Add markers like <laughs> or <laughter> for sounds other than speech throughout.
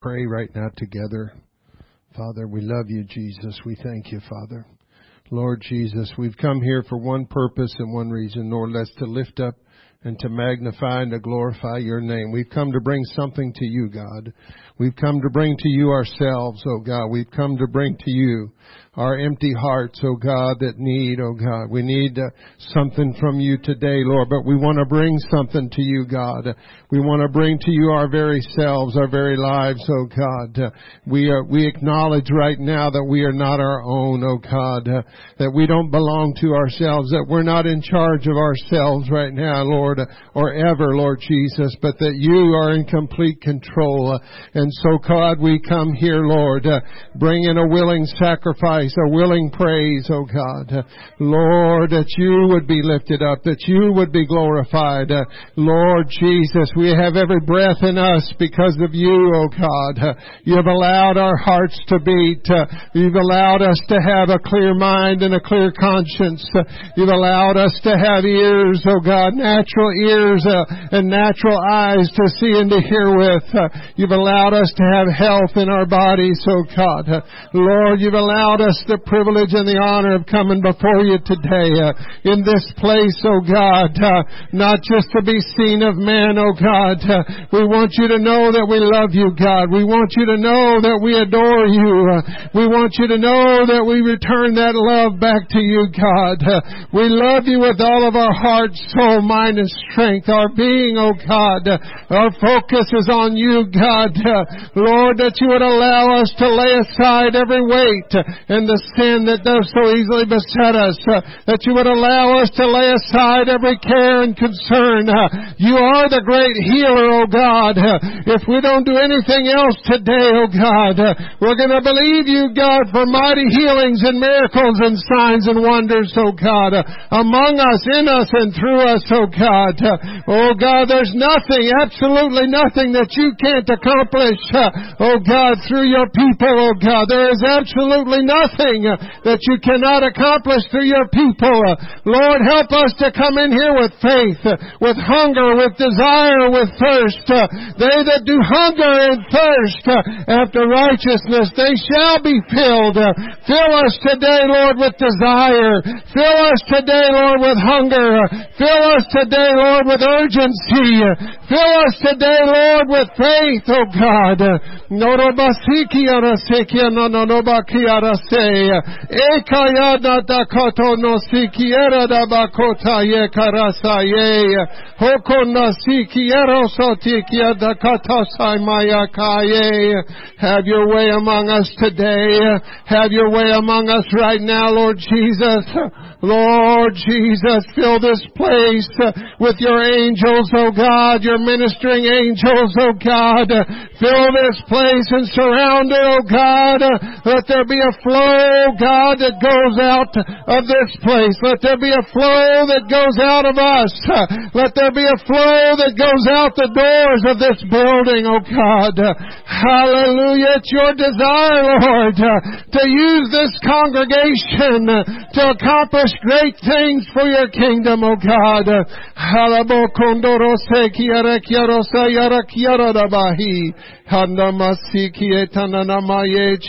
pray right now together. Father, we love you, Jesus. We thank you, Father. Lord Jesus, we've come here for one purpose and one reason, nor less to lift up and to magnify and to glorify your name. We've come to bring something to you, God. We've come to bring to you ourselves, oh God. We've come to bring to you our empty hearts, oh God, that need, oh God. We need uh, something from you today, Lord, but we want to bring something to you, God. We want to bring to you our very selves, our very lives, oh God. Uh, we are, we acknowledge right now that we are not our own, oh God, uh, that we don't belong to ourselves, that we're not in charge of ourselves right now, Lord, or ever, Lord Jesus, but that you are in complete control. And so, God, we come here, Lord, uh, bringing a willing sacrifice a willing praise, oh God. Lord, that you would be lifted up, that you would be glorified. Lord Jesus, we have every breath in us because of you, oh God. You have allowed our hearts to beat. You've allowed us to have a clear mind and a clear conscience. You've allowed us to have ears, oh God, natural ears uh, and natural eyes to see and to hear with. Uh, you've allowed us to have health in our bodies, oh God. Uh, Lord, you've allowed us the privilege and the honor of coming before you today uh, in this place, oh God, uh, not just to be seen of man, oh God. Uh, we want you to know that we love you, God. We want you to know that we adore you. We want you to know that we return that love back to you, God. We love you with all of our heart, soul, mind, and strength, our being, oh God. Our focus is on you, God. Lord, that you would allow us to lay aside every weight and the sin that does so easily beset us, that you would allow us to lay aside every care and concern. You are the great healer, oh God. If we don't do anything else today, oh God, we're going to believe you, God, for mighty healings and miracles and signs and wonders, oh God, among us, in us, and through us, oh God. Uh, oh God, there's nothing, absolutely nothing that you can't accomplish, oh God, through your people, oh God. There is absolutely nothing that you cannot accomplish through your people. Lord, help us to come in here with faith, with hunger, with desire, with thirst. They that do hunger and thirst after righteousness, they shall be filled. Fill us today, Lord, with desire. Fill us today, Lord, with hunger. Fill us today, Lord, with urgency. Fill us today, Lord, with faith, oh God. Have your way among us today. Have your way among us right now, Lord Jesus. Lord Jesus, fill this place with your angels, oh God, your ministering angels, oh God. Fill this place and surround it, oh God. Let there be a flow, God, that goes out of this place. Let there be a flow that goes out of us. Let there be a flow that goes out the doors of this building, oh God. Hallelujah. It's your desire, Lord, to use this congregation to accomplish great things for your kingdom, oh God. Halabo kondoro se kiara kiaro sayara kiara dabahi.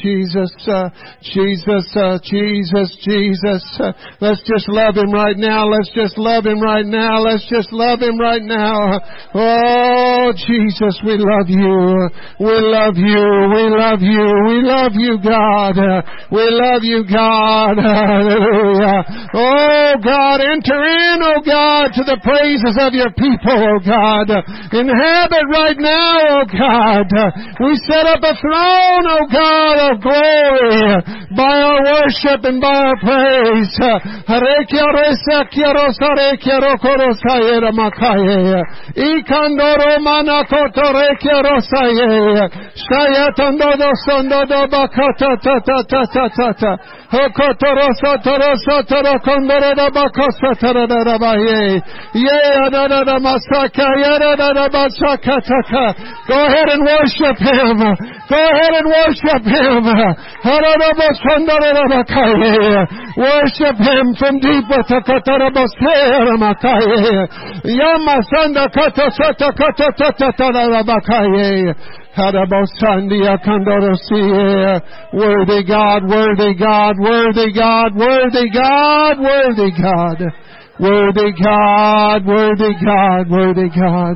Jesus, uh, Jesus, uh, Jesus, Jesus. Uh, let's just love Him right now. Let's just love Him right now. Let's just love Him right now. Oh, Jesus, we love you. We love you. We love you. We love you, God. We love you, God. Hallelujah. Oh, God, enter in, oh God, to the praises of your people, oh God. Inhabit right now, oh God. We set up a throne, O God of glory, by our worship and by our praise. Ikandoro manakoto rekiarosaye. Shayatandodo sondodo bakata ta ta ta ta ta ta. Hokotorosa torosa torokondoro da bakosa taradabaye. Ye adada masaka yadada masaka taka. Go ahead and worship worship Him. Go ahead and worship Him. Worship Him from deep Kandorosia. Worthy God, worthy God, worthy God, worthy God, worthy God. Worthy God, worthy God, worthy God.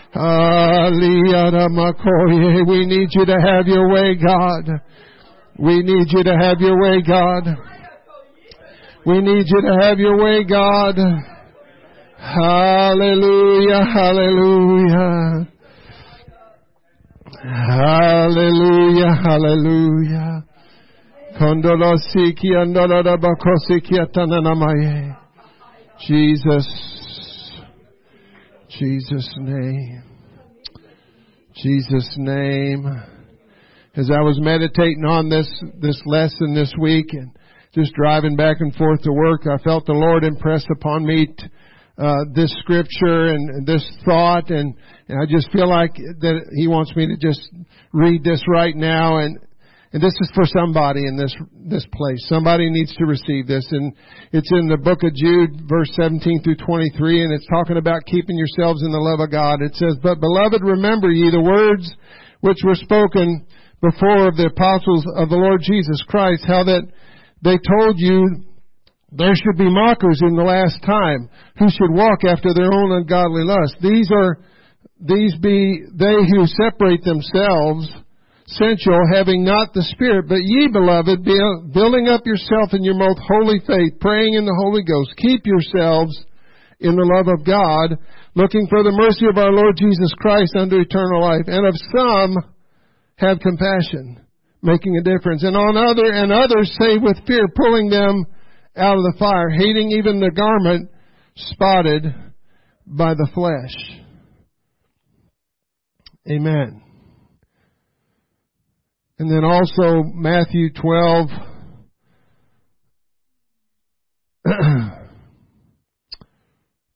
We need you to have your way, God. We need you to have your way, God. We need you to have your way, God. Hallelujah, hallelujah. Hallelujah, hallelujah. Kondolosiki andolabakosiki atananamaye. Jesus. Jesus' name. Jesus' name. As I was meditating on this, this lesson this week and just driving back and forth to work, I felt the Lord impress upon me t- uh, this scripture and, this thought, and, and I just feel like that He wants me to just read this right now and and this is for somebody in this, this place. Somebody needs to receive this. And it's in the book of Jude, verse 17 through 23, and it's talking about keeping yourselves in the love of God. It says, But beloved, remember ye the words which were spoken before of the apostles of the Lord Jesus Christ, how that they told you there should be mockers in the last time who should walk after their own ungodly lust. These are, these be they who separate themselves sensual, having not the Spirit, but ye, beloved, building up yourself in your most holy faith, praying in the Holy Ghost. Keep yourselves in the love of God, looking for the mercy of our Lord Jesus Christ unto eternal life. And of some have compassion, making a difference. And on other, and others save with fear, pulling them out of the fire, hating even the garment spotted by the flesh. Amen. And then also Matthew 12, <clears throat>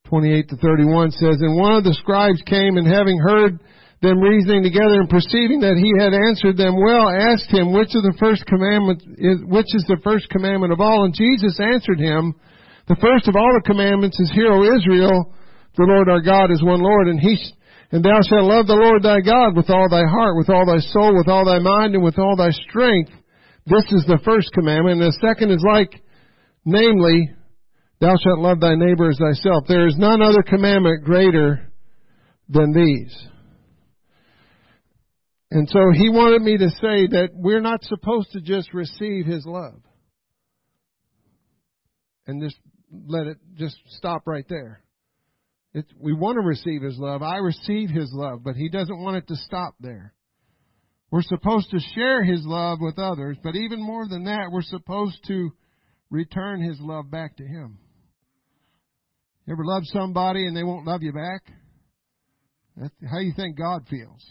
28 to 31 says, And one of the scribes came and having heard them reasoning together and perceiving that he had answered them well, asked him, which of the first commandment is, which is the first commandment of all? And Jesus answered him, the first of all the commandments is, Hear, O Israel, the Lord our God is one Lord, and he and thou shalt love the Lord thy God with all thy heart, with all thy soul, with all thy mind, and with all thy strength. This is the first commandment. And the second is like, namely, thou shalt love thy neighbor as thyself. There is none other commandment greater than these. And so he wanted me to say that we're not supposed to just receive his love. And just let it just stop right there. It's, we want to receive His love. I receive His love, but He doesn't want it to stop there. We're supposed to share His love with others, but even more than that, we're supposed to return His love back to Him. You ever love somebody and they won't love you back? That's how you think God feels.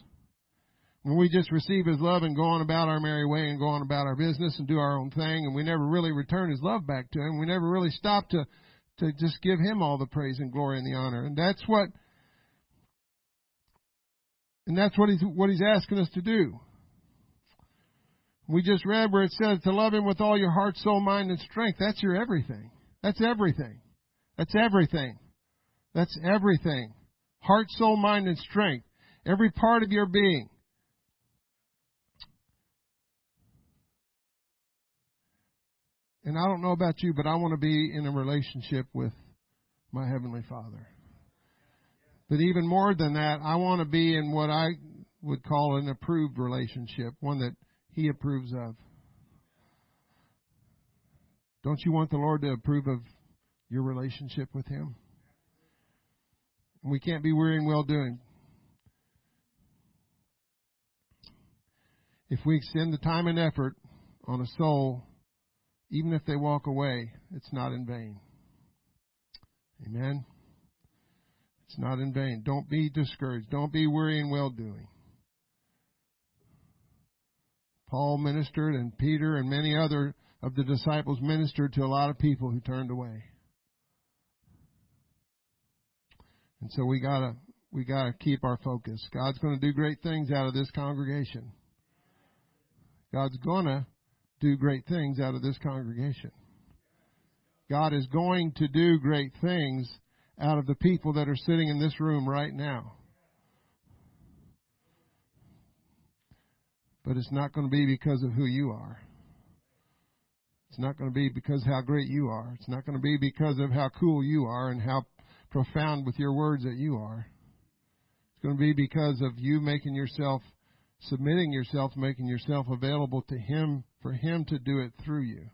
When we just receive His love and go on about our merry way and go on about our business and do our own thing and we never really return His love back to Him, we never really stop to to just give him all the praise and glory and the honor. And that's what and that's what he's what he's asking us to do. We just read where it says to love him with all your heart, soul, mind, and strength. That's your everything. That's everything. That's everything. That's everything. Heart, soul, mind, and strength. Every part of your being. And I don't know about you, but I want to be in a relationship with my Heavenly Father. But even more than that, I want to be in what I would call an approved relationship, one that He approves of. Don't you want the Lord to approve of your relationship with Him? We can't be weary well doing. If we extend the time and effort on a soul even if they walk away, it's not in vain. Amen. It's not in vain. Don't be discouraged. Don't be weary in well doing. Paul ministered and Peter and many other of the disciples ministered to a lot of people who turned away. And so we gotta, we gotta keep our focus. God's gonna do great things out of this congregation. God's gonna do great things out of this congregation. God is going to do great things out of the people that are sitting in this room right now. But it's not going to be because of who you are. It's not going to be because how great you are. It's not going to be because of how cool you are and how profound with your words that you are. It's going to be because of you making yourself, submitting yourself, making yourself available to Him for Him to do it through you.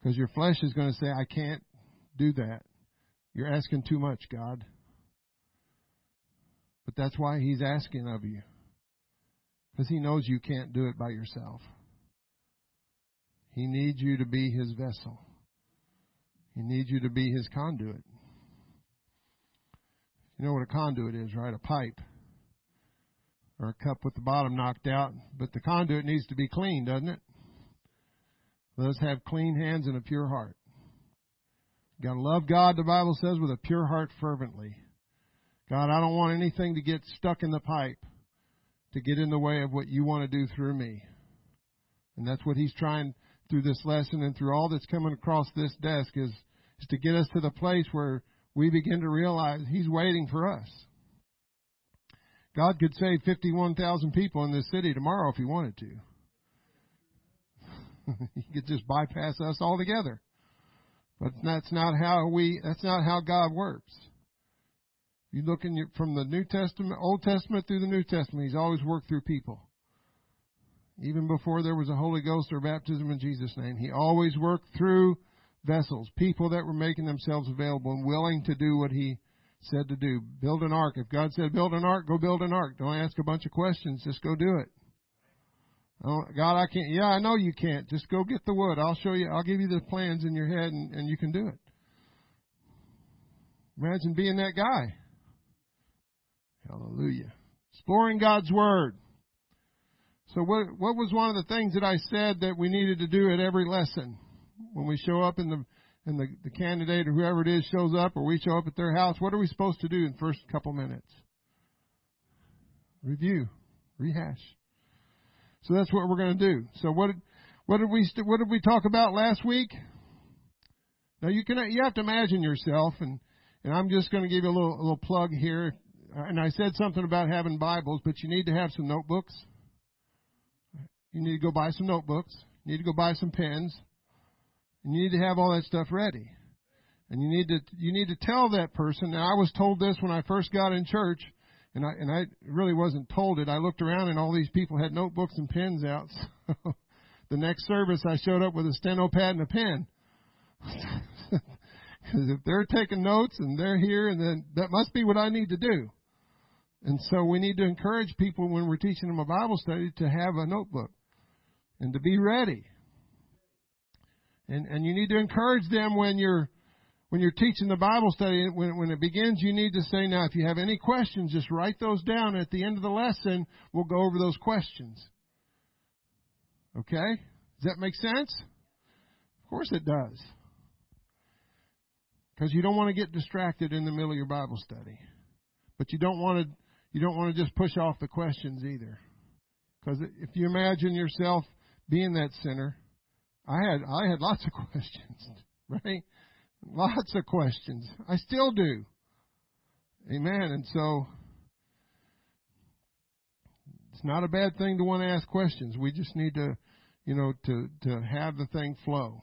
Because your flesh is going to say, I can't do that. You're asking too much, God. But that's why He's asking of you. Because He knows you can't do it by yourself. He needs you to be His vessel. He needs you to be His conduit. You know what a conduit is, right? A pipe. Or a cup with the bottom knocked out. But the conduit needs to be clean, doesn't it? Let us have clean hands and a pure heart. You gotta love God, the Bible says, with a pure heart fervently. God, I don't want anything to get stuck in the pipe to get in the way of what you want to do through me. And that's what he's trying through this lesson and through all that's coming across this desk is, is to get us to the place where we begin to realize he's waiting for us. God could save 51,000 people in this city tomorrow if he wanted to. <laughs> he could just bypass us altogether. But that's not how we, that's not how God works. You look in your, from the New Testament, Old Testament through the New Testament, He's always worked through people. Even before there was a Holy Ghost or baptism in Jesus' name, He always worked through vessels, people that were making themselves available and willing to do what He said to do. Build an ark. If God said build an ark, go build an ark. Don't ask a bunch of questions. Just go do it. Oh, God, I can't. Yeah, I know you can't. Just go get the wood. I'll show you. I'll give you the plans in your head, and, and you can do it. Imagine being that guy. Hallelujah. Exploring God's Word. So what, what was one of the things that I said that we needed to do at every lesson? When we show up in the, and the, the candidate or whoever it is shows up or we show up at their house, what are we supposed to do in the first couple minutes? Review. Rehash. So that's what we're going to do. So what what did we what did we talk about last week? Now you can you have to imagine yourself, and and I'm just going to give you a little a little plug here. And I said something about having Bibles, but you need to have some notebooks. You need to go buy some notebooks. You need to go buy some pens. And you need to have all that stuff ready. And you need to you need to tell that person. Now I was told this when I first got in church and I and I really wasn't told it. I looked around and all these people had notebooks and pens out. <laughs> So the next service, I showed up with a steno pad and a pen. <laughs> Because if they're taking notes and they're here, and then that must be what I need to do. And so we need to encourage people when we're teaching them a Bible study to have a notebook and to be ready. And and you need to encourage them when you're when you're teaching the Bible study, when, when it begins, you need to say, now, if you have any questions, just write those down. At the end of the lesson, we'll go over those questions. Okay? Does that make sense? Of course it does. Because you don't want to get distracted in the middle of your Bible study. But you don't want to, you don't want to just push off the questions either. Because if you imagine yourself being that sinner, I had, I had lots of <laughs> questions, right? Lots of questions. I still do. Amen. And so, it's not a bad thing to want to ask questions. We just need to, you know, to, to have the thing flow.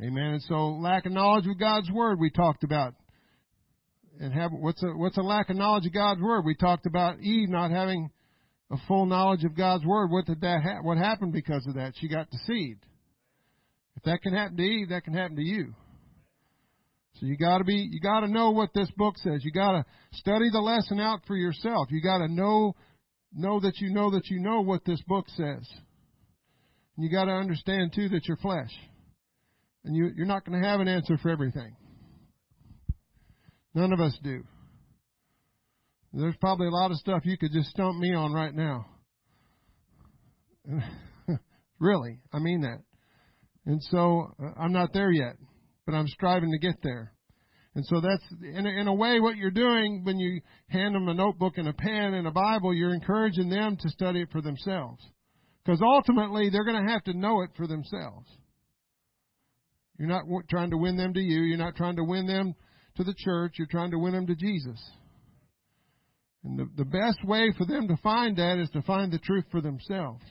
Amen. And so, lack of knowledge of God's Word, we talked about. And have, what's a, what's a lack of knowledge of God's Word? We talked about Eve not having a full knowledge of God's Word. What did that ha- what happened because of that? She got deceived. If that can happen to Eve, that can happen to you. So you gotta be, you gotta know what this book says. You gotta study the lesson out for yourself. You gotta know, know that you know that you know what this book says. And you gotta understand too that you're flesh. And you, you're not gonna have an answer for everything. None of us do. There's probably a lot of stuff you could just stump me on right now. <laughs> really, I mean that. And so uh, I'm not there yet, but I'm striving to get there. And so that's, in a, in a way, what you're doing when you hand them a notebook and a pen and a Bible, you're encouraging them to study it for themselves. Because ultimately, they're going to have to know it for themselves. You're not trying to win them to you. You're not trying to win them to the church. You're trying to win them to Jesus. And the, the best way for them to find that is to find the truth for themselves.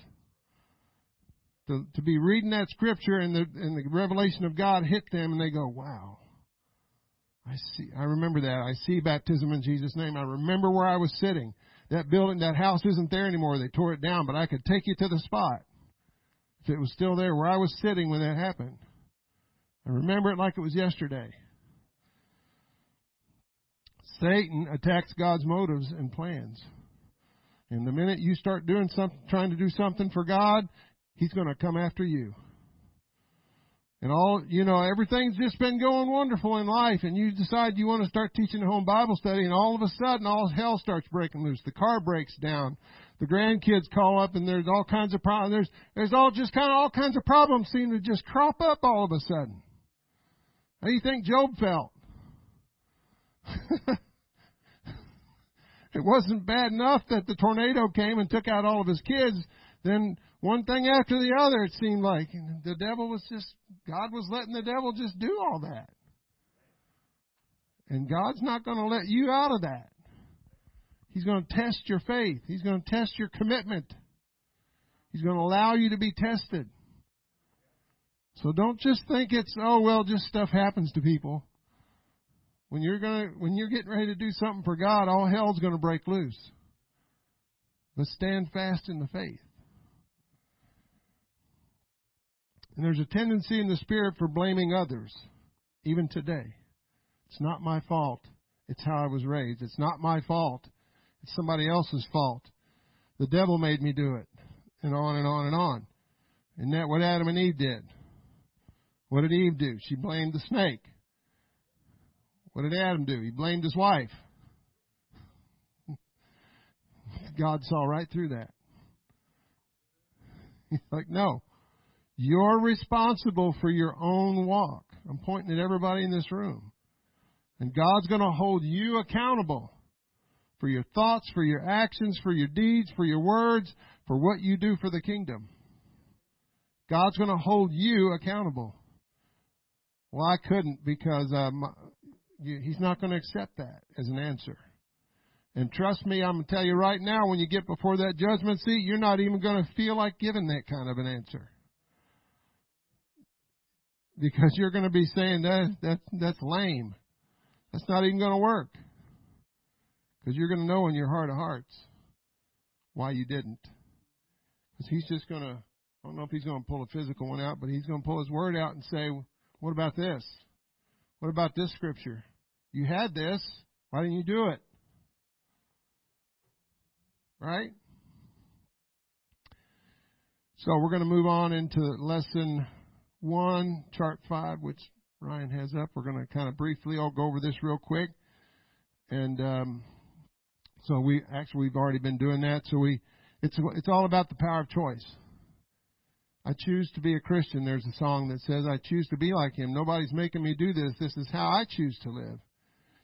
To, to be reading that scripture and the, and the revelation of God hit them and they go, wow. I see, I remember that. I see baptism in Jesus' name. I remember where I was sitting. That building, that house isn't there anymore. They tore it down, but I could take you to the spot. If it was still there where I was sitting when that happened. I remember it like it was yesterday. Satan attacks God's motives and plans. And the minute you start doing something, trying to do something for God, He's going to come after you. And all, you know, everything's just been going wonderful in life, and you decide you want to start teaching a home Bible study, and all of a sudden, all hell starts breaking loose. The car breaks down. The grandkids call up, and there's all kinds of problems. There's, there's all just kind of all kinds of problems seem to just crop up all of a sudden. How do you think Job felt? <laughs> it wasn't bad enough that the tornado came and took out all of his kids. Then one thing after the other, it seemed like and the devil was just God was letting the devil just do all that. And God's not going to let you out of that. He's going to test your faith. He's going to test your commitment. He's going to allow you to be tested. So don't just think it's oh well, just stuff happens to people. When you're gonna when you're getting ready to do something for God, all hell's gonna break loose. But stand fast in the faith. And there's a tendency in the spirit for blaming others, even today. It's not my fault. It's how I was raised. It's not my fault. It's somebody else's fault. The devil made me do it. And on and on and on. And that what Adam and Eve did. What did Eve do? She blamed the snake. What did Adam do? He blamed his wife. <laughs> God saw right through that. <laughs> He's like, no, you're responsible for your own walk. I'm pointing at everybody in this room. And God's going to hold you accountable for your thoughts, for your actions, for your deeds, for your words, for what you do for the kingdom. God's going to hold you accountable. Well, I couldn't because um, he's not going to accept that as an answer. And trust me, I'm going to tell you right now, when you get before that judgment seat, you're not even going to feel like giving that kind of an answer. Because you're going to be saying that, that that's lame. That's not even going to work. Because you're going to know in your heart of hearts why you didn't. Because he's just going to, I don't know if he's going to pull a physical one out, but he's going to pull his word out and say, what about this? What about this scripture? You had this. Why didn't you do it? Right? So we're going to move on into lesson one, chart five, which Ryan has up. We're going to kind of briefly, I'll go over this real quick. And um, so we actually we've already been doing that. So we it's it's all about the power of choice. I choose to be a Christian. There's a song that says, I choose to be like him. Nobody's making me do this. This is how I choose to live.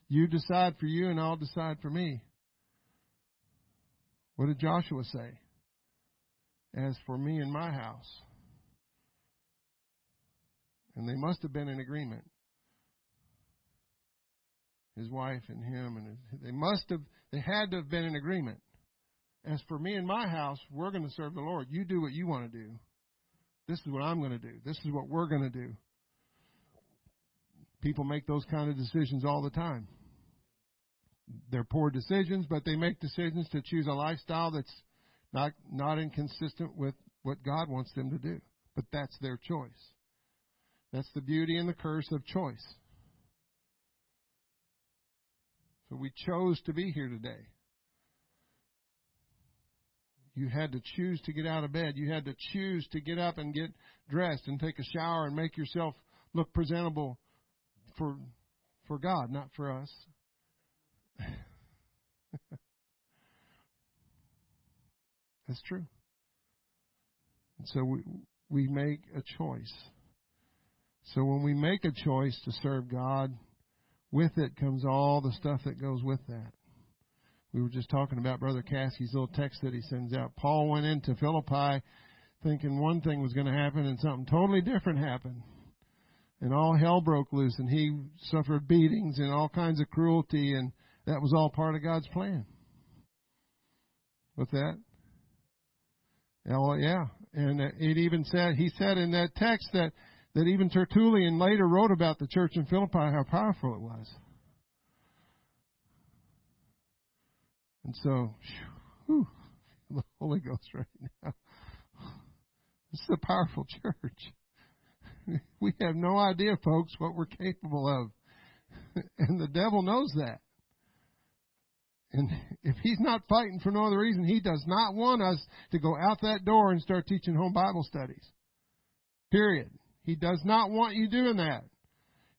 You decide for you, and I'll decide for me. What did Joshua say? As for me and my house. And they must have been in agreement. His wife and him, and they must have, they had to have been in agreement. As for me and my house, we're going to serve the Lord. You do what you want to do. This is what I'm going to do. This is what we're going to do. People make those kind of decisions all the time. They're poor decisions, but they make decisions to choose a lifestyle that's not not inconsistent with what God wants them to do. But that's their choice. That's the beauty and the curse of choice. So we chose to be here today. You had to choose to get out of bed. You had to choose to get up and get dressed and take a shower and make yourself look presentable for for God, not for us. <laughs> That's true. And So we, we make a choice. So when we make a choice to serve God, with it comes all the stuff that goes with that. We were just talking about Brother Caskey's little text that he sends out. Paul went into Philippi thinking one thing was going to happen and something totally different happened. And all hell broke loose and he suffered beatings and all kinds of cruelty and that was all part of God's plan. What's that? Oh, yeah. And it even said, he said in that text that, that even Tertullian later wrote about the church in Philippi, how powerful it was. And so, whew, the Holy Ghost right now. This is a powerful church. We have no idea, folks, what we're capable of. And the devil knows that. And if he's not fighting for no other reason, he does not want us to go out that door and start teaching home Bible studies. Period. He does not want you doing that.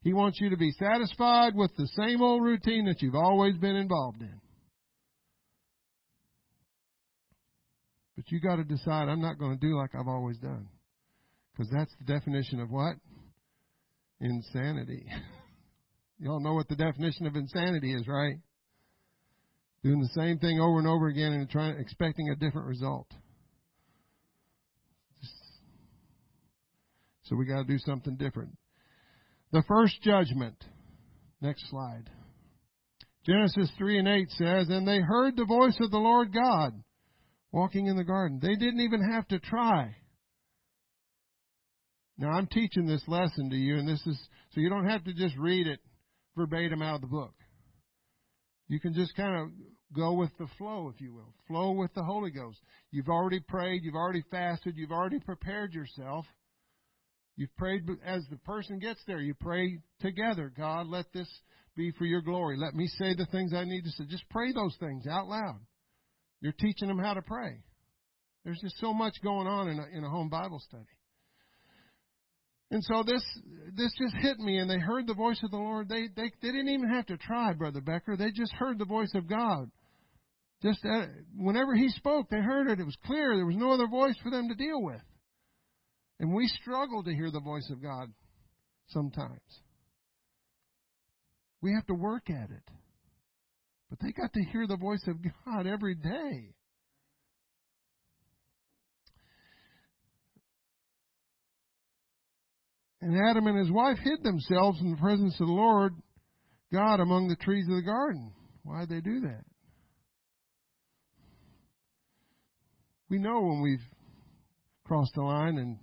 He wants you to be satisfied with the same old routine that you've always been involved in. But you got to decide, I'm not going to do like I've always done. Because that's the definition of what? Insanity. <laughs> Y'all know what the definition of insanity is, right? Doing the same thing over and over again and trying, expecting a different result. So we got to do something different. The first judgment. Next slide. Genesis 3 and 8 says, And they heard the voice of the Lord God walking in the garden. They didn't even have to try. Now I'm teaching this lesson to you, and this is so you don't have to just read it verbatim out of the book. You can just kind of go with the flow, if you will. Flow with the Holy Ghost. You've already prayed, you've already fasted, you've already prepared yourself. You've prayed as the person gets there. You pray together. God, let this be for your glory. Let me say the things I need to say. Just pray those things out loud. You're teaching them how to pray. There's just so much going on in a, in a home Bible study. And so this this just hit me, and they heard the voice of the Lord. They they they didn't even have to try, Brother Becker. They just heard the voice of God. Just uh, whenever He spoke, they heard it. It was clear. There was no other voice for them to deal with. And we struggle to hear the voice of God sometimes. We have to work at it. But they got to hear the voice of God every day. And Adam and his wife hid themselves in the presence of the Lord God among the trees of the garden. Why'd they do that? We know when we've crossed the line and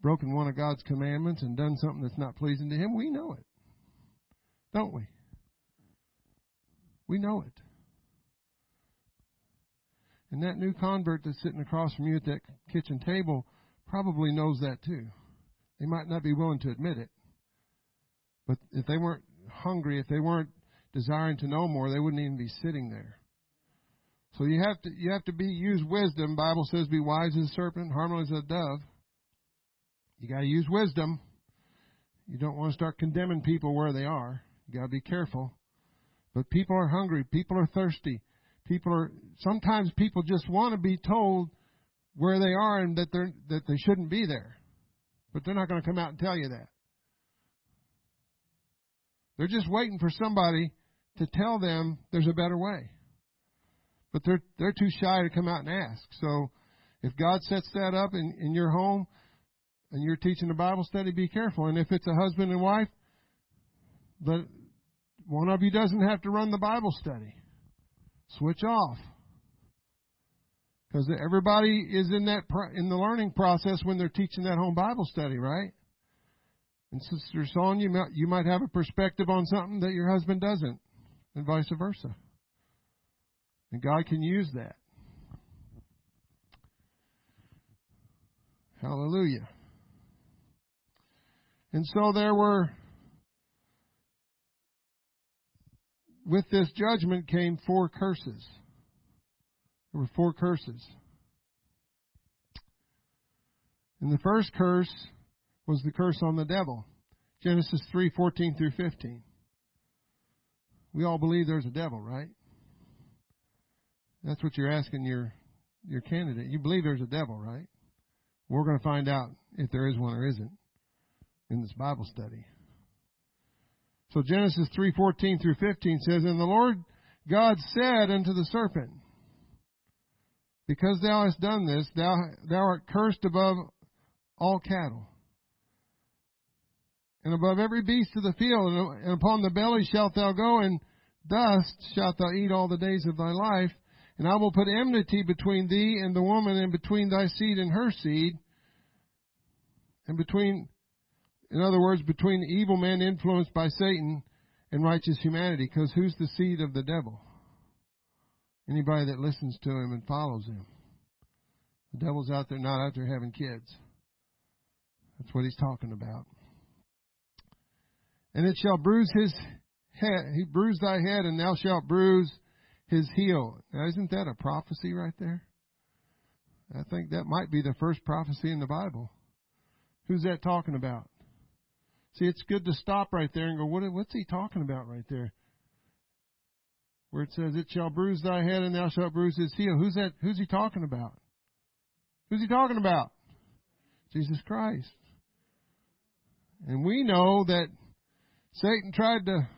broken one of God's commandments and done something that's not pleasing to Him, we know it. Don't we? We know it. And that new convert that's sitting across from you at that kitchen table probably knows that too. They might not be willing to admit it. But if they weren't hungry, if they weren't desiring to know more, they wouldn't even be sitting there. So you have to you have to be use wisdom. Bible says be wise as a serpent, harmless as a dove. You gotta use wisdom. You don't want to start condemning people where they are. You gotta be careful. But people are hungry. People are thirsty. People are sometimes people just want to be told where they are and that they're that they shouldn't be there. But they're not going to come out and tell you that. They're just waiting for somebody to tell them there's a better way. But they're they're too shy to come out and ask. So if God sets that up in, in your home and you're teaching a Bible study, be careful. And if it's a husband and wife, but one of you doesn't have to run the Bible study. Switch off. Because everybody is in that in the learning process when they're teaching that home Bible study, right? And Sister Sonia, you might, you might have a perspective on something that your husband doesn't, and vice versa. And God can use that. Hallelujah. And so there were with this judgment came four curses. There were four curses. And the first curse was the curse on the devil. Genesis 3:14 through 15. We all believe there's a devil, right? That's what you're asking your your candidate. You believe there's a devil, right? We're going to find out if there is one or isn't in this Bible study. So Genesis 3:14 through 15 says, "And the Lord God said unto the serpent, Because thou hast done this, thou thou art cursed above all cattle, and above every beast of the field, and upon the belly shalt thou go, and dust shalt thou eat all the days of thy life. And I will put enmity between thee and the woman, and between thy seed and her seed, and between, in other words, between the evil man influenced by Satan and righteous humanity. Because who's the seed of the devil? Anybody that listens to him and follows him. The devil's out there, not out there having kids. That's what he's talking about. And it shall bruise his head, he bruised thy head, and thou shalt bruise his heel. Now, isn't that a prophecy right there? I think that might be the first prophecy in the Bible. Who's that talking about? See, it's good to stop right there and go, what, what's he talking about right there? Where it says, it shall bruise thy head and thou shalt bruise his heel. Who's that? Who's he talking about? Who's he talking about? Jesus Christ. And we know that Satan tried to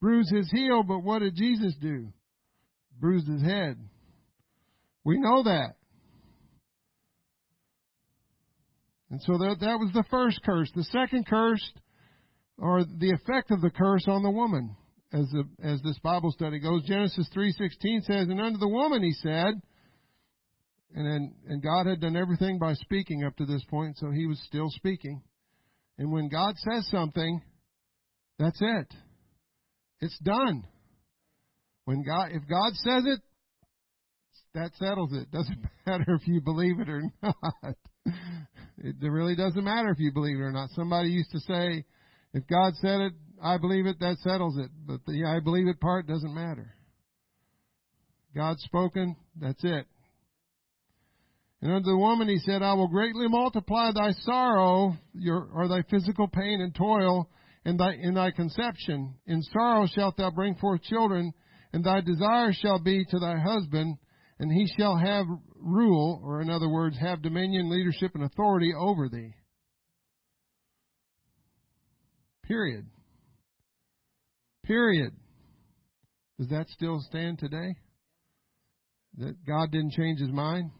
bruise his heel, but what did Jesus do? Bruised his head. We know that. And so that, that was the first curse. The second curse, or the effect of the curse on the woman, as the, as this Bible study goes. Genesis 3.16 says, And unto the woman he said, and then, and God had done everything by speaking up to this point, so he was still speaking. And when God says something, that's it. It's done. When God, if God says it, that settles it. Doesn't <laughs> matter if you believe it or not. It really doesn't matter if you believe it or not. Somebody used to say, if God said it, I believe it, that settles it. But the I believe it part doesn't matter. God's spoken, that's it. And unto the woman he said, I will greatly multiply thy sorrow, your, or thy physical pain and toil, in thy, in thy conception. In sorrow shalt thou bring forth children, and thy desire shall be to thy husband, and he shall have rule, or in other words, have dominion, leadership, and authority over thee. Period. Period. Does that still stand today? That God didn't change his mind?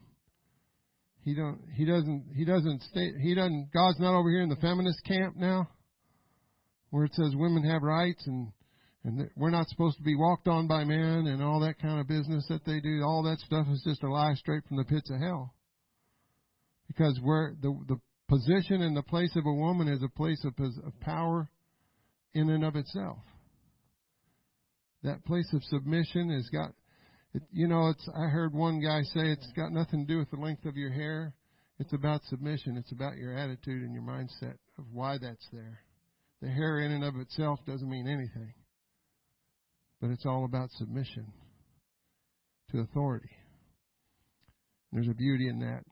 He don't he doesn't he doesn't stay he doesn't God's not over here in the feminist camp now where it says women have rights and and we're not supposed to be walked on by men and all that kind of business that they do. All that stuff is just a lie straight from the pits of hell. Because where the the position and the place of a woman is a place of, of power in and of itself. That place of submission has got, it, you know, it's. I heard one guy say it's got nothing to do with the length of your hair. It's about submission. It's about your attitude and your mindset of why that's there. The hair in and of itself doesn't mean anything. But it's all about submission to authority. There's a beauty in that.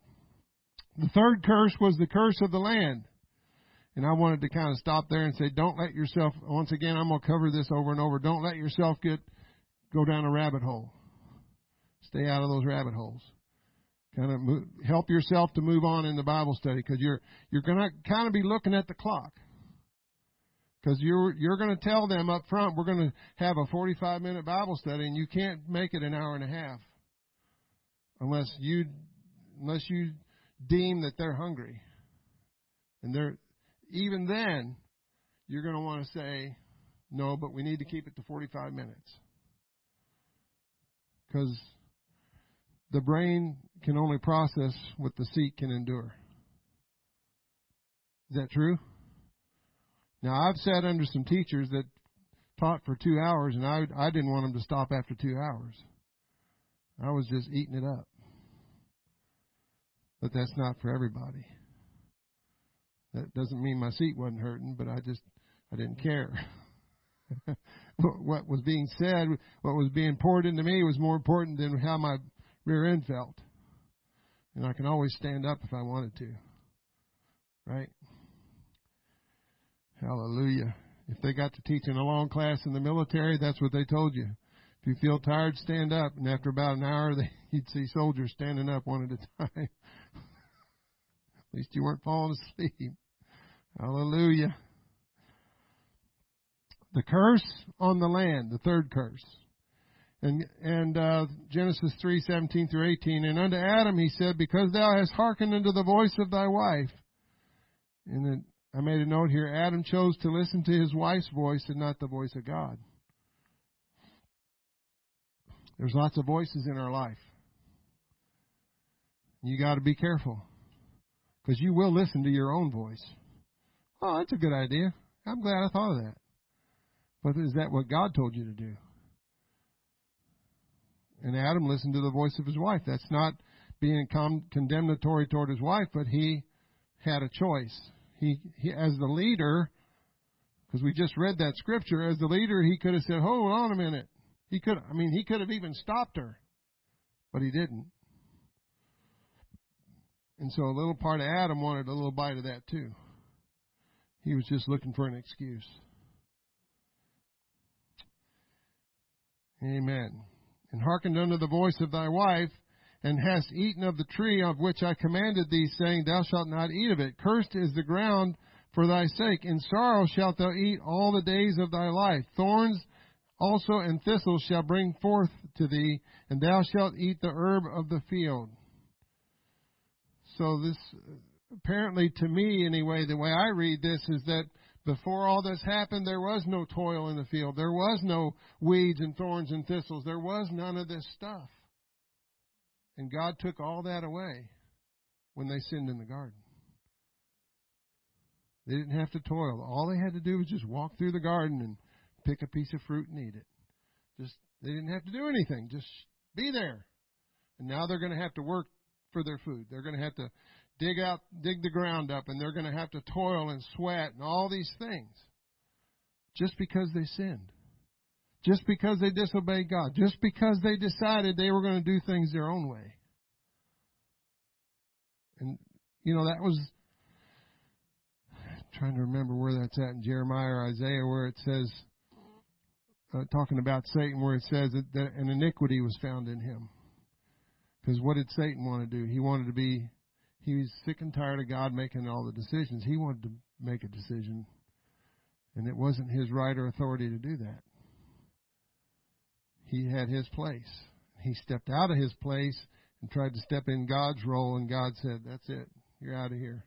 The third curse was the curse of the land. And I wanted to kind of stop there and say, don't let yourself, once again, I'm going to cover this over and over. Don't let yourself get, go down a rabbit hole. Stay out of those rabbit holes. Kind of move, help yourself to move on in the Bible study because you're, you're going to kind of be looking at the clock. Because you're you're going to tell them up front, we're going to have a 45 minute Bible study, and you can't make it an hour and a half unless you unless you deem that they're hungry, and they're even then you're going to want to say no, but we need to keep it to 45 minutes because the brain can only process what the seat can endure. Is that true? Now, I've sat under some teachers that taught for two hours, and I, I didn't want them to stop after two hours. I was just eating it up. But that's not for everybody. That doesn't mean my seat wasn't hurting, but I just, I didn't care. <laughs> what was being said, what was being poured into me was more important than how my rear end felt. And I can always stand up if I wanted to. Right? Hallelujah. If they got to teach in a long class in the military, that's what they told you. If you feel tired, stand up. And after about an hour, <laughs> they, you'd see soldiers standing up one at a time. At least you weren't falling asleep. Hallelujah. The curse on the land, the third curse. And and uh, Genesis three seventeen through eighteen. And unto Adam he said, Because thou hast hearkened unto the voice of thy wife. And I made a note here. Adam chose to listen to his wife's voice and not the voice of God. There's lots of voices in our life. You got to be careful because you will listen to your own voice. Oh, that's a good idea. I'm glad I thought of that. But is that what God told you to do? And Adam listened to the voice of his wife. That's not being con- condemnatory toward his wife, but he had a choice. He, he as the leader, because we just read that scripture, as the leader, he could have said, "Hold on a minute." He could, I mean, he could have even stopped her, but he didn't. And so a little part of Adam wanted a little bite of that too. He was just looking for an excuse. Amen. And hearkened unto the voice of thy wife, and hast eaten of the tree of which I commanded thee, saying, Thou shalt not eat of it. Cursed is the ground for thy sake. In sorrow shalt thou eat all the days of thy life. Thorns also and thistles shall bring forth to thee, and thou shalt eat the herb of the field. So this, apparently to me anyway, the way I read this is that before all this happened, there was no toil in the field. There was no weeds and thorns and thistles. There was none of this stuff. And God took all that away when they sinned in the garden. They didn't have to toil. All they had to do was just walk through the garden and pick a piece of fruit and eat it. Just they didn't have to do anything. Just be there. And now they're going to have to work for their food. They're going to have to dig out, dig the ground up, and they're going to have to toil and sweat and all these things. Just because they sinned. Just because they disobeyed God. Just because they decided they were going to do things their own way. And, you know, that was, trying to remember where that's at in Jeremiah or Isaiah, where it says, uh, talking about Satan, where it says that, that an iniquity was found in him. Because what did Satan want to do? He wanted to be, he was sick and tired of God making all the decisions. He wanted to make a decision, and it wasn't his right or authority to do that. He had his place. He stepped out of his place and tried to step in God's role, and God said, That's it. You're out of here.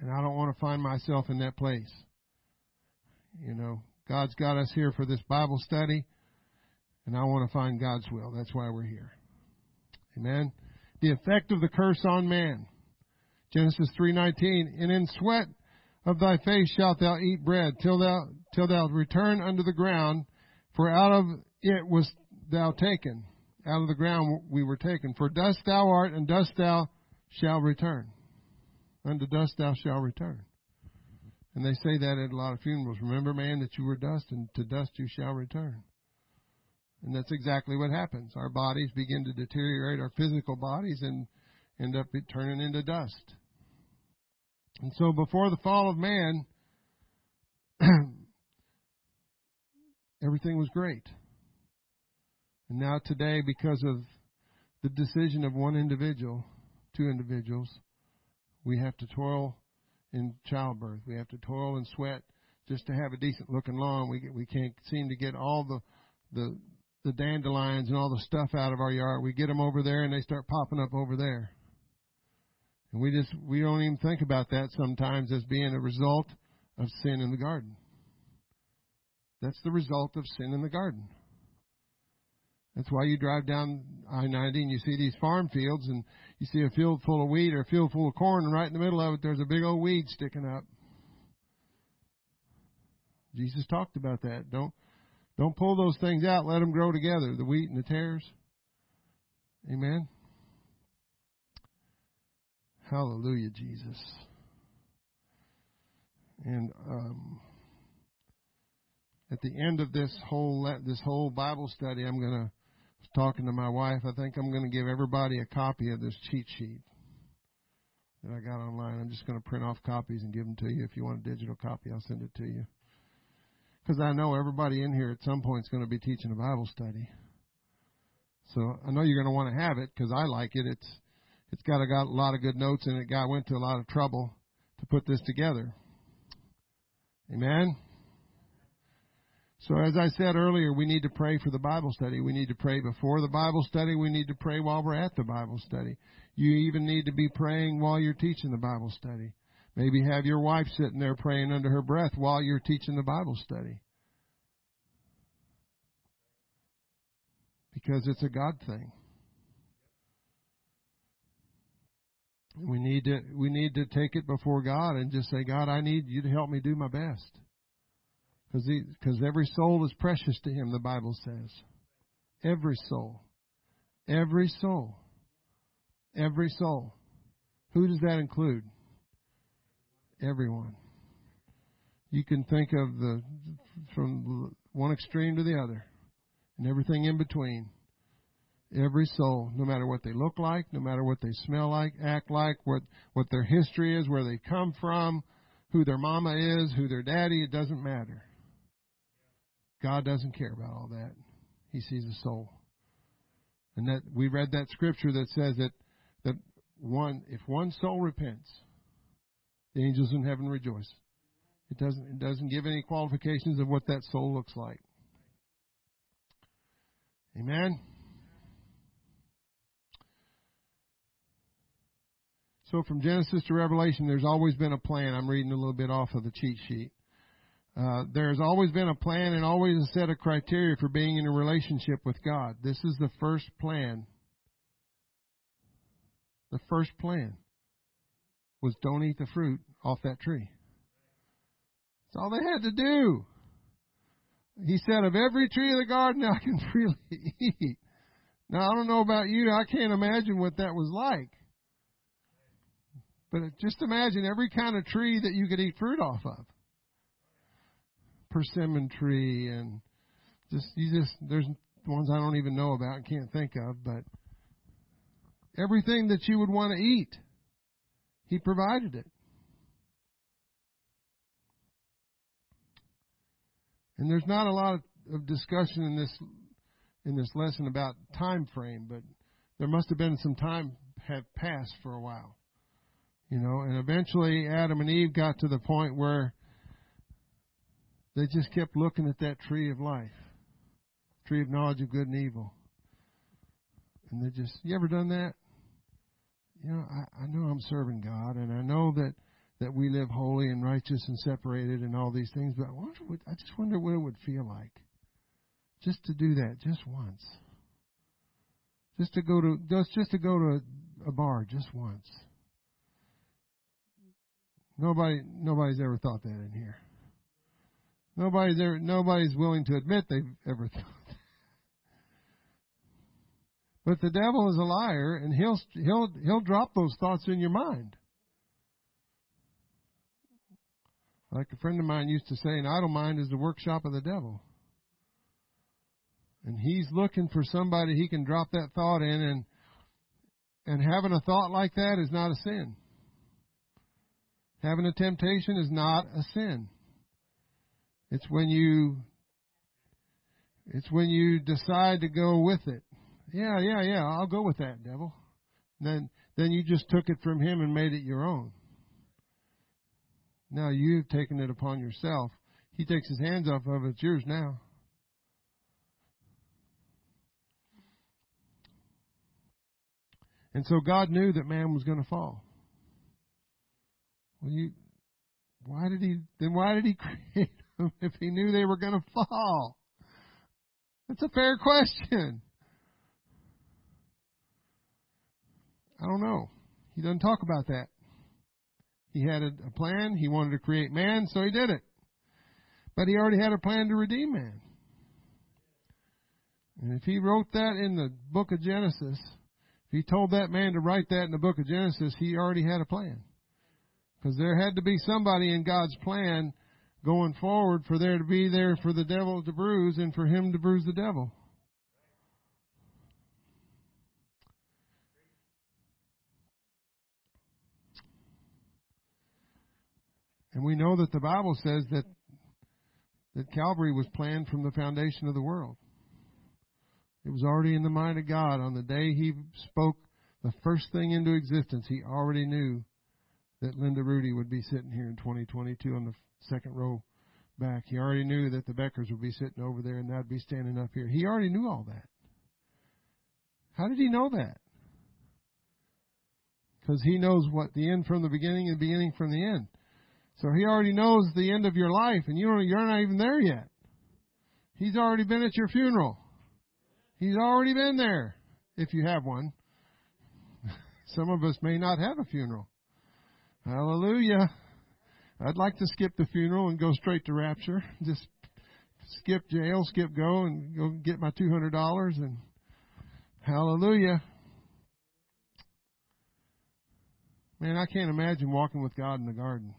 And I don't want to find myself in that place. You know, God's got us here for this Bible study, and I want to find God's will. That's why we're here. Amen. The effect of the curse on man. Genesis 3:19, and in sweat of thy face shalt thou eat bread till thou till thou return unto the ground, for out of it was thou taken. Out of the ground we were taken. For dust thou art, and dust thou shalt return. Unto dust thou shalt return. And they say that at a lot of funerals. Remember, man, that you were dust, and to dust you shall return. And that's exactly what happens. Our bodies begin to deteriorate, our physical bodies, and end up turning into dust. And so before the fall of man, <clears throat> everything was great. And now today, because of the decision of one individual, two individuals, we have to toil in childbirth. We have to toil and sweat just to have a decent looking lawn. We we can't seem to get all the the the dandelions and all the stuff out of our yard. We get them over there and they start popping up over there. And we just we don't even think about that sometimes as being a result of sin in the garden. That's the result of sin in the garden. That's why you drive down I 90 and you see these farm fields and you see a field full of wheat or a field full of corn, and right in the middle of it there's a big old weed sticking up. Jesus talked about that. Don't don't pull those things out. Let them grow together, the wheat and the tares. Amen. Hallelujah, Jesus. And um, at the end of this whole this whole Bible study, I'm going to talking to my wife. I think I'm going to give everybody a copy of this cheat sheet that I got online. I'm just going to print off copies and give them to you. If you want a digital copy, I'll send it to you. Because I know everybody in here at some point is going to be teaching a Bible study. So I know you're going to want to have it because I like it. It's it's got a, got a lot of good notes and it. Guy went to a lot of trouble to put this together. Amen. So as I said earlier, we need to pray for the Bible study. We need to pray before the Bible study. We need to pray while we're at the Bible study. You even need to be praying while you're teaching the Bible study. Maybe have your wife sitting there praying under her breath while you're teaching the Bible study. Because it's a God thing. We need to we need to take it before God and just say, God, I need you to help me do my best. Because every soul is precious to Him. The Bible says, every soul, every soul, every soul. Who does that include? Everyone. You can think of the from one extreme to the other, and everything in between. Every soul, no matter what they look like, no matter what they smell like, act like, what, what their history is, where they come from, who their mama is, who their daddy, it doesn't matter. God doesn't care about all that. He sees the soul. And that we read that scripture that says that that one if one soul repents, the angels in heaven rejoice. It doesn't it doesn't give any qualifications of what that soul looks like. Amen. So from Genesis to Revelation, there's always been a plan. I'm reading a little bit off of the cheat sheet. Uh, there's always been a plan and always a set of criteria for being in a relationship with God. This is the first plan. The first plan was don't eat the fruit off that tree. That's all they had to do. He said, of every tree of the garden I can <laughs> freely eat. Now I don't know about you, I can't imagine what that was like. But just imagine every kind of tree that you could eat fruit off of. Persimmon tree and just you just there's ones I don't even know about and can't think of, but everything that you would want to eat, he provided it. And there's not a lot of, discussion in this in this lesson about time frame, but there must have been some time have passed for a while. You know, and eventually Adam and Eve got to the point where they just kept looking at that tree of life, tree of knowledge of good and evil. And they just, you ever done that? You know, I, I know I'm serving God, and I know that that we live holy and righteous and separated and all these things, but I, wonder what, I just wonder what it would feel like just to do that just once. Just to go to just just to go to a bar just once. Nobody, nobody's ever thought that in here. Nobody's ever, nobody's willing to admit they've ever thought. But the devil is a liar, and he'll he'll he'll drop those thoughts in your mind. Like a friend of mine used to say, an idle mind is the workshop of the devil. And he's looking for somebody he can drop that thought in, and and having a thought like that is not a sin. Having a temptation is not a sin. It's when you it's when you decide to go with it. Yeah, yeah, yeah, I'll go with that, devil. Then then you just took it from him and made it your own. Now you've taken it upon yourself. He takes his hands off of it, it's yours now. And so God knew that man was going to fall. Well, you, why did he, then why did he <laughs> create <laughs> if he knew they were going to fall? That's a fair question. I don't know. He doesn't talk about that. He had a, a plan. He wanted to create man, so he did it. But he already had a plan to redeem man. And if he wrote that in the book of Genesis, if he told that man to write that in the book of Genesis, he already had a plan. Because there had to be somebody in God's plan going forward for there to be there for the devil to bruise and for him to bruise the devil. And we know that the Bible says that that Calvary was planned from the foundation of the world. It was already in the mind of God on the day he spoke the first thing into existence, He already knew that Linda Rudy would be sitting here in 2022 on the second row back. He already knew that the Beckers would be sitting over there and I'd be standing up here. He already knew all that. How did he know that? Because he knows what the end from the beginning and beginning from the end. So he already knows the end of your life and you don't, you're not even there yet. He's already been at your funeral. He's already been there, if you have one. <laughs> Some of us may not have a funeral. Hallelujah. I'd like to skip the funeral and go straight to rapture. <laughs> Just skip jail, skip go, and go get my two hundred dollars and hallelujah. Man, I can't imagine walking with God in the garden.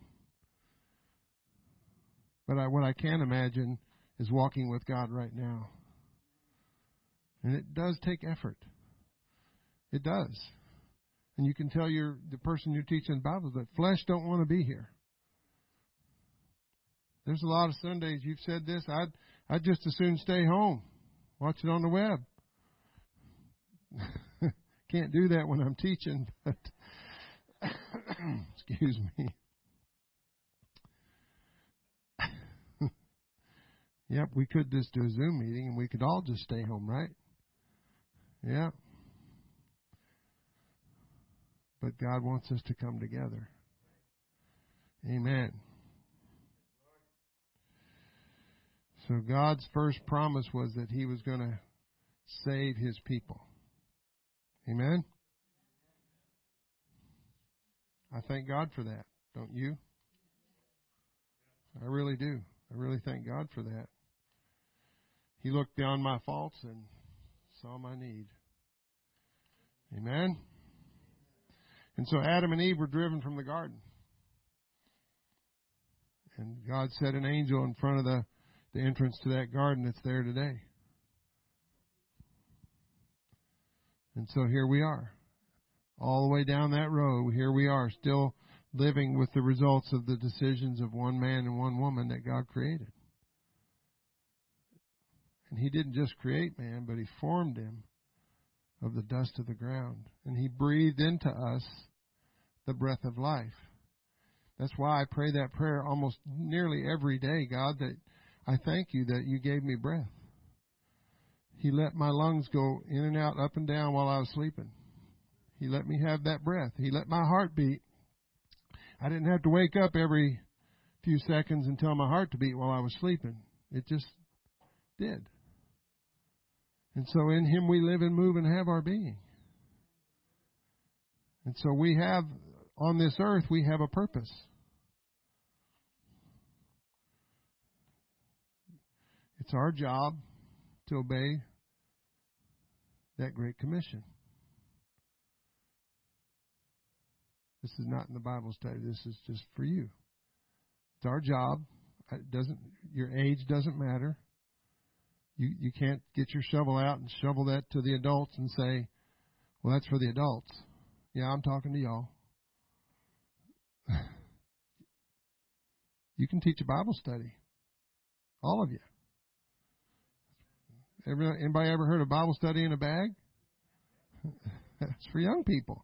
But I, what I can imagine is walking with God right now. And it does take effort. It does. And you can tell your the person you're teaching the Bible that flesh don't want to be here. There's a lot of Sundays you've said this. I'd I'd just as soon stay home, watch it on the web. <laughs> Can't do that when I'm teaching, but <coughs> excuse me. <coughs> yep, we could just do a Zoom meeting and we could all just stay home, right? Yeah. But God wants us to come together. Amen. So God's first promise was that He was going to save His people. Amen? I thank God for that, don't you? I really do. I really thank God for that. He looked beyond my faults and saw my need. Amen? And so Adam and Eve were driven from the garden. And God set an angel in front of the the entrance to that garden that's there today. And so here we are. All the way down that road, here we are, still living with the results of the decisions of one man and one woman that God created. And He didn't just create man, but He formed him of the dust of the ground. And He breathed into us the breath of life. That's why I pray that prayer almost nearly every day, God, that I thank you that you gave me breath. He let my lungs go in and out, up and down while I was sleeping. He let me have that breath. He let my heart beat. I didn't have to wake up every few seconds and tell my heart to beat while I was sleeping. It just did. And so in Him we live and move and have our being. And so we have, on this earth, we have a purpose. It's our job to obey that Great Commission. This is not in the Bible study. This is just for you. It's our job. It doesn't your age doesn't matter. You you can't get your shovel out and shovel that to the adults and say, "Well, that's for the adults." Yeah, I'm talking to y'all. <laughs> you can teach a Bible study. All of you. Anybody ever heard of Bible study in a bag? <laughs> That's for young people.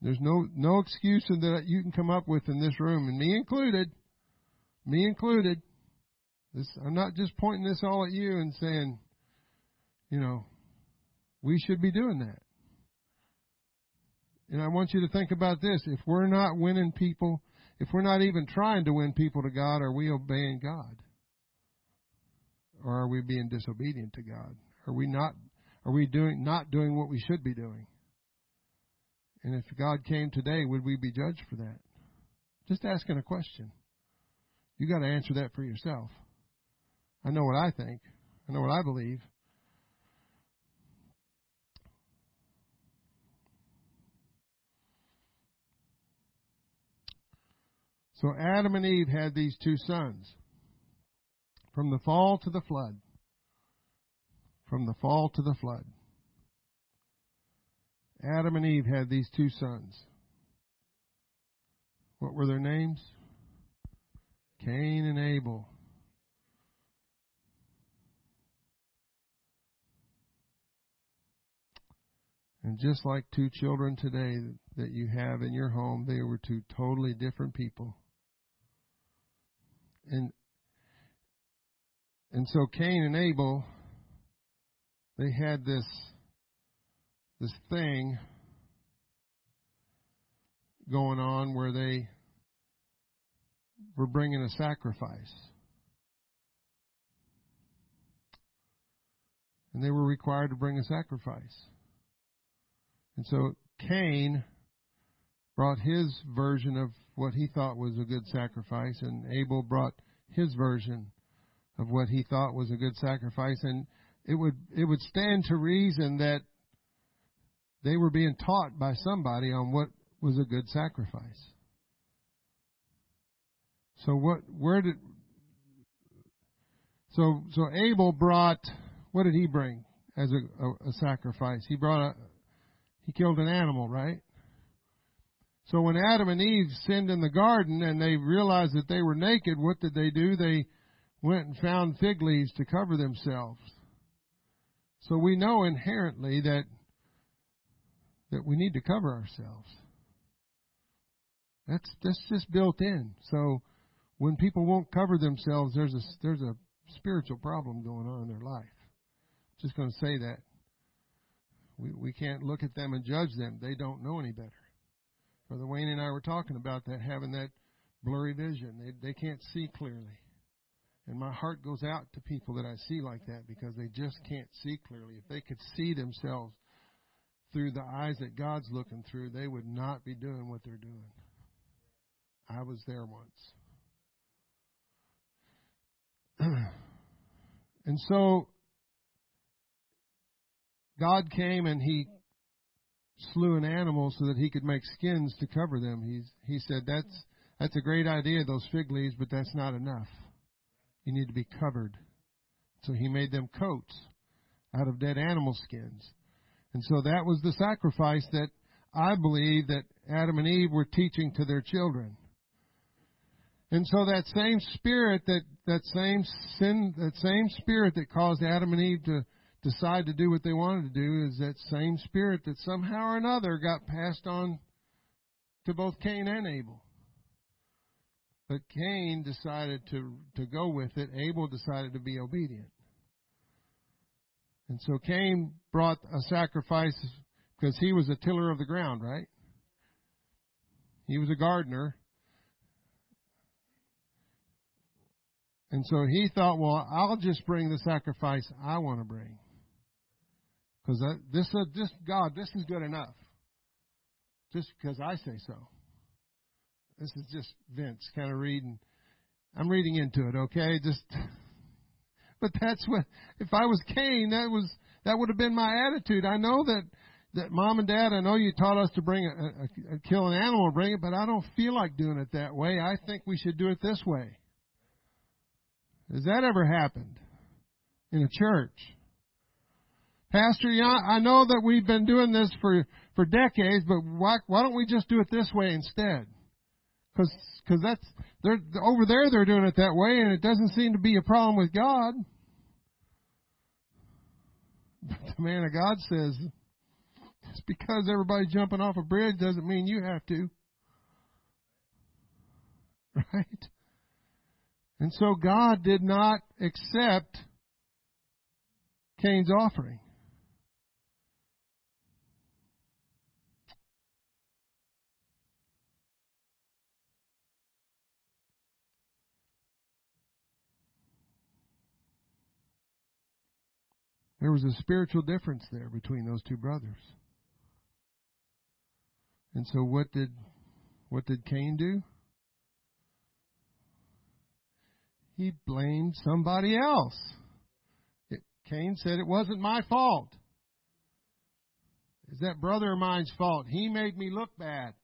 There's no no excuse that you can come up with in this room, and me included. Me included. This I'm not just pointing this all at you and saying, you know, we should be doing that. And I want you to think about this. If we're not winning people if we're not even trying to win people to God, are we obeying God? Or are we being disobedient to God? Are we not are we doing not doing what we should be doing? And if God came today, would we be judged for that? Just asking a question. You got to answer that for yourself. I know what I think. I know what I believe. So Adam and Eve had these two sons. From the fall to the flood. From the fall to the flood. Adam and Eve had these two sons. What were their names? Cain and Abel. And just like two children today that you have in your home, they were two totally different people. And and so Cain and Abel they had this this thing going on where they were bringing a sacrifice. And they were required to bring a sacrifice. And so Cain brought his version of what he thought was a good sacrifice, and Abel brought his version of what he thought was a good sacrifice. And it would it would stand to reason that they were being taught by somebody on what was a good sacrifice. So what where did so so Abel brought what did he bring as a, a, a sacrifice? He brought a he killed an animal, right? So when Adam and Eve sinned in the garden and they realized that they were naked, what did they do? They went and found fig leaves to cover themselves. So we know inherently that that we need to cover ourselves. That's that's just built in. So when people won't cover themselves, there's a there's a spiritual problem going on in their life. Just going to say that. We we can't look at them and judge them. They don't know any better. Brother Wayne and I were talking about that, having that blurry vision. They they can't see clearly. And my heart goes out to people that I see like that because they just can't see clearly. If they could see themselves through the eyes that God's looking through, they would not be doing what they're doing. I was there once. <clears throat> and so God came and he slew an animal so that he could make skins to cover them. He's, he said, that's, that's a great idea, those fig leaves, but that's not enough. You need to be covered. So he made them coats out of dead animal skins. And so that was the sacrifice that I believe that Adam and Eve were teaching to their children. And so that same spirit that, that same sin, that same spirit that caused Adam and Eve to decide to do what they wanted to do is that same spirit that somehow or another got passed on to both Cain and Abel. But Cain decided to, to go with it. Abel decided to be obedient. And so Cain brought a sacrifice because he was a tiller of the ground, right? He was a gardener. And so he thought, well, I'll just bring the sacrifice I want to bring. Because this, uh, this, God, this is good enough. Just because I say so. This is just Vince kind of reading. I'm reading into it, okay? Just, <laughs> but that's what, if I was Cain, that was, that would have been my attitude. I know that, that mom and dad, I know you taught us to bring a, a, a kill an animal, bring it, but I don't feel like doing it that way. I think we should do it this way. Has that ever happened in a church? Pastor, yeah, I know that we've been doing this for, for decades, but why, why don't we just do it this way instead? Cause, cause that's, they're, over there they're doing it that way and it doesn't seem to be a problem with God. But the man of God says, just because everybody's jumping off a bridge doesn't mean you have to. <laughs> Right? And so God did not accept Cain's offering. There was a spiritual difference there between those two brothers. And so what did what did Cain do? he blamed somebody else. It, Cain said, It wasn't my fault. Is that brother of mine's fault? He made me look bad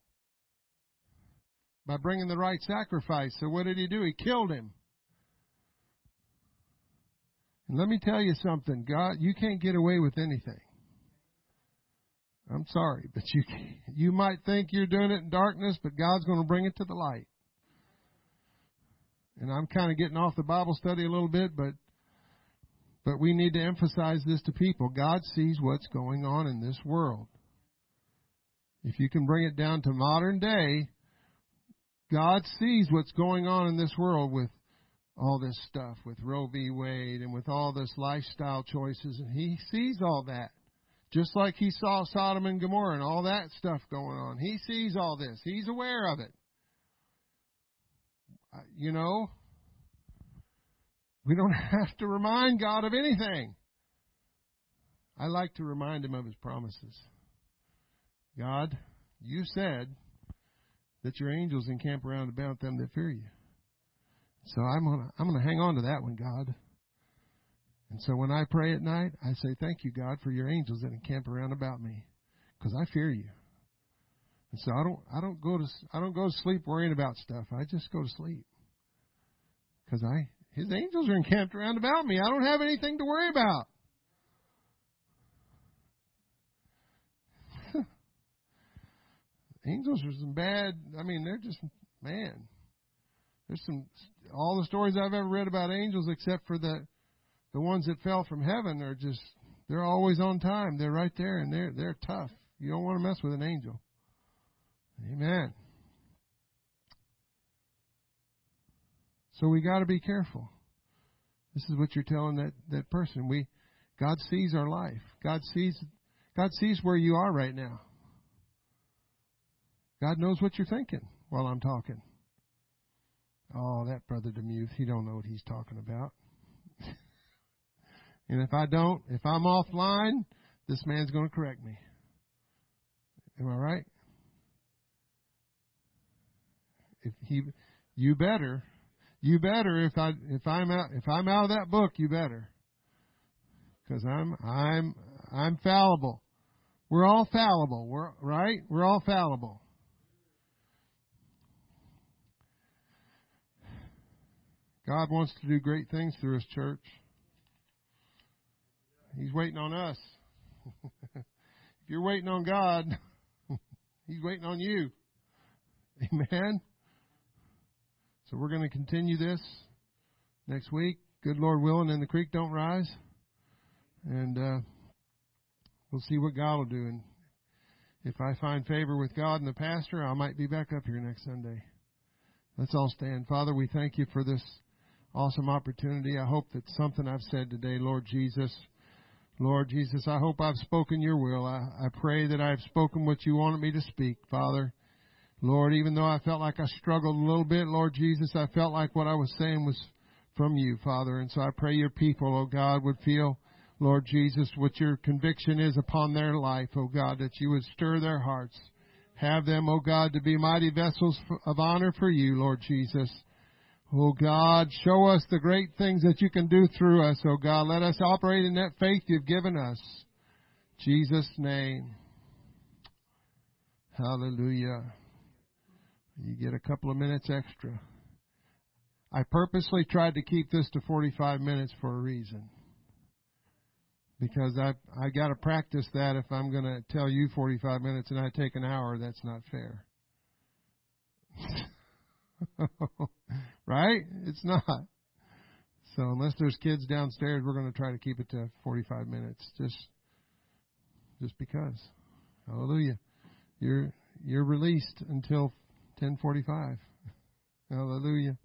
by bringing the right sacrifice. So what did he do? He killed him. And let me tell you something, God, you can't get away with anything. I'm sorry, but you <laughs> you might think you're doing it in darkness, but God's going to bring it to the light and I'm kind of getting off the Bible study a little bit, but but we need to emphasize this to people. God sees what's going on in this world. If you can bring it down to modern day, God sees what's going on in this world with all this stuff, with Roe v. Wade and with all this lifestyle choices, and He sees all that. Just like He saw Sodom and Gomorrah and all that stuff going on. He sees all this. He's aware of it. Uh, you know, we don't <laughs> have to remind God of anything. I like to remind Him of His promises. God, you said that your angels encamp around about them that fear you. So I'm gonna I'm gonna hang on to that one, God. And so when I pray at night, I say, "Thank you, God, for your angels that encamp around about me, because I fear you." And so I don't I don't go to I don't go to sleep worrying about stuff. I just go to sleep because I His angels are encamped around about me. I don't have anything to worry about. <laughs> angels are some bad. I mean, they're just man. There's some all the stories I've ever read about angels, except for the the ones that fell from heaven, are just they're always on time. They're right there, and they're they're tough. You don't want to mess with an angel. Amen. So we got to be careful. This is what you're telling that that person. We God sees our life. God sees God sees where you are right now. God knows what you're thinking while I'm talking. Oh, that brother Demuth, he don't know what he's talking about. <laughs> and if I don't, if I'm offline, this man's going to correct me. Am I right? If he, you better, you better. If I, if I'm out, if I'm out of that book, you better, because I'm, I'm, I'm fallible. We're all fallible. We're right. We're all fallible. God wants to do great things through His church. He's waiting on us. <laughs> if you're waiting on God, <laughs> He's waiting on you. Amen. So we're going to continue this next week. Good Lord willing, and the creek don't rise. And uh, we'll see what God will do. And if I find favor with God and the pastor, I might be back up here next Sunday. Let's all stand. Father, we thank you for this awesome opportunity. I hope that something I've said today, Lord Jesus, Lord Jesus, I hope I've spoken your will. I, I pray that I've spoken what you wanted me to speak, Father. Lord, even though I felt like I struggled a little bit, Lord Jesus, I felt like what I was saying was from you, Father. And so I pray your people, oh God, would feel, Lord Jesus, what your conviction is upon their life, oh God, that you would stir their hearts. Have them, oh God, to be mighty vessels of honor for you, Lord Jesus. Oh God, show us the great things that you can do through us, oh God. Let us operate in that faith you've given us. Jesus' name. Hallelujah. You get a couple of minutes extra. I purposely tried to keep this to 45 minutes for a reason. Because I I got to practice that if I'm going to tell you 45 minutes and I take an hour, that's not fair. <laughs> right? It's not. So unless there's kids downstairs, we're going to try to keep it to 45 minutes, just just because. Hallelujah. You're you're released until 10:45. Hallelujah.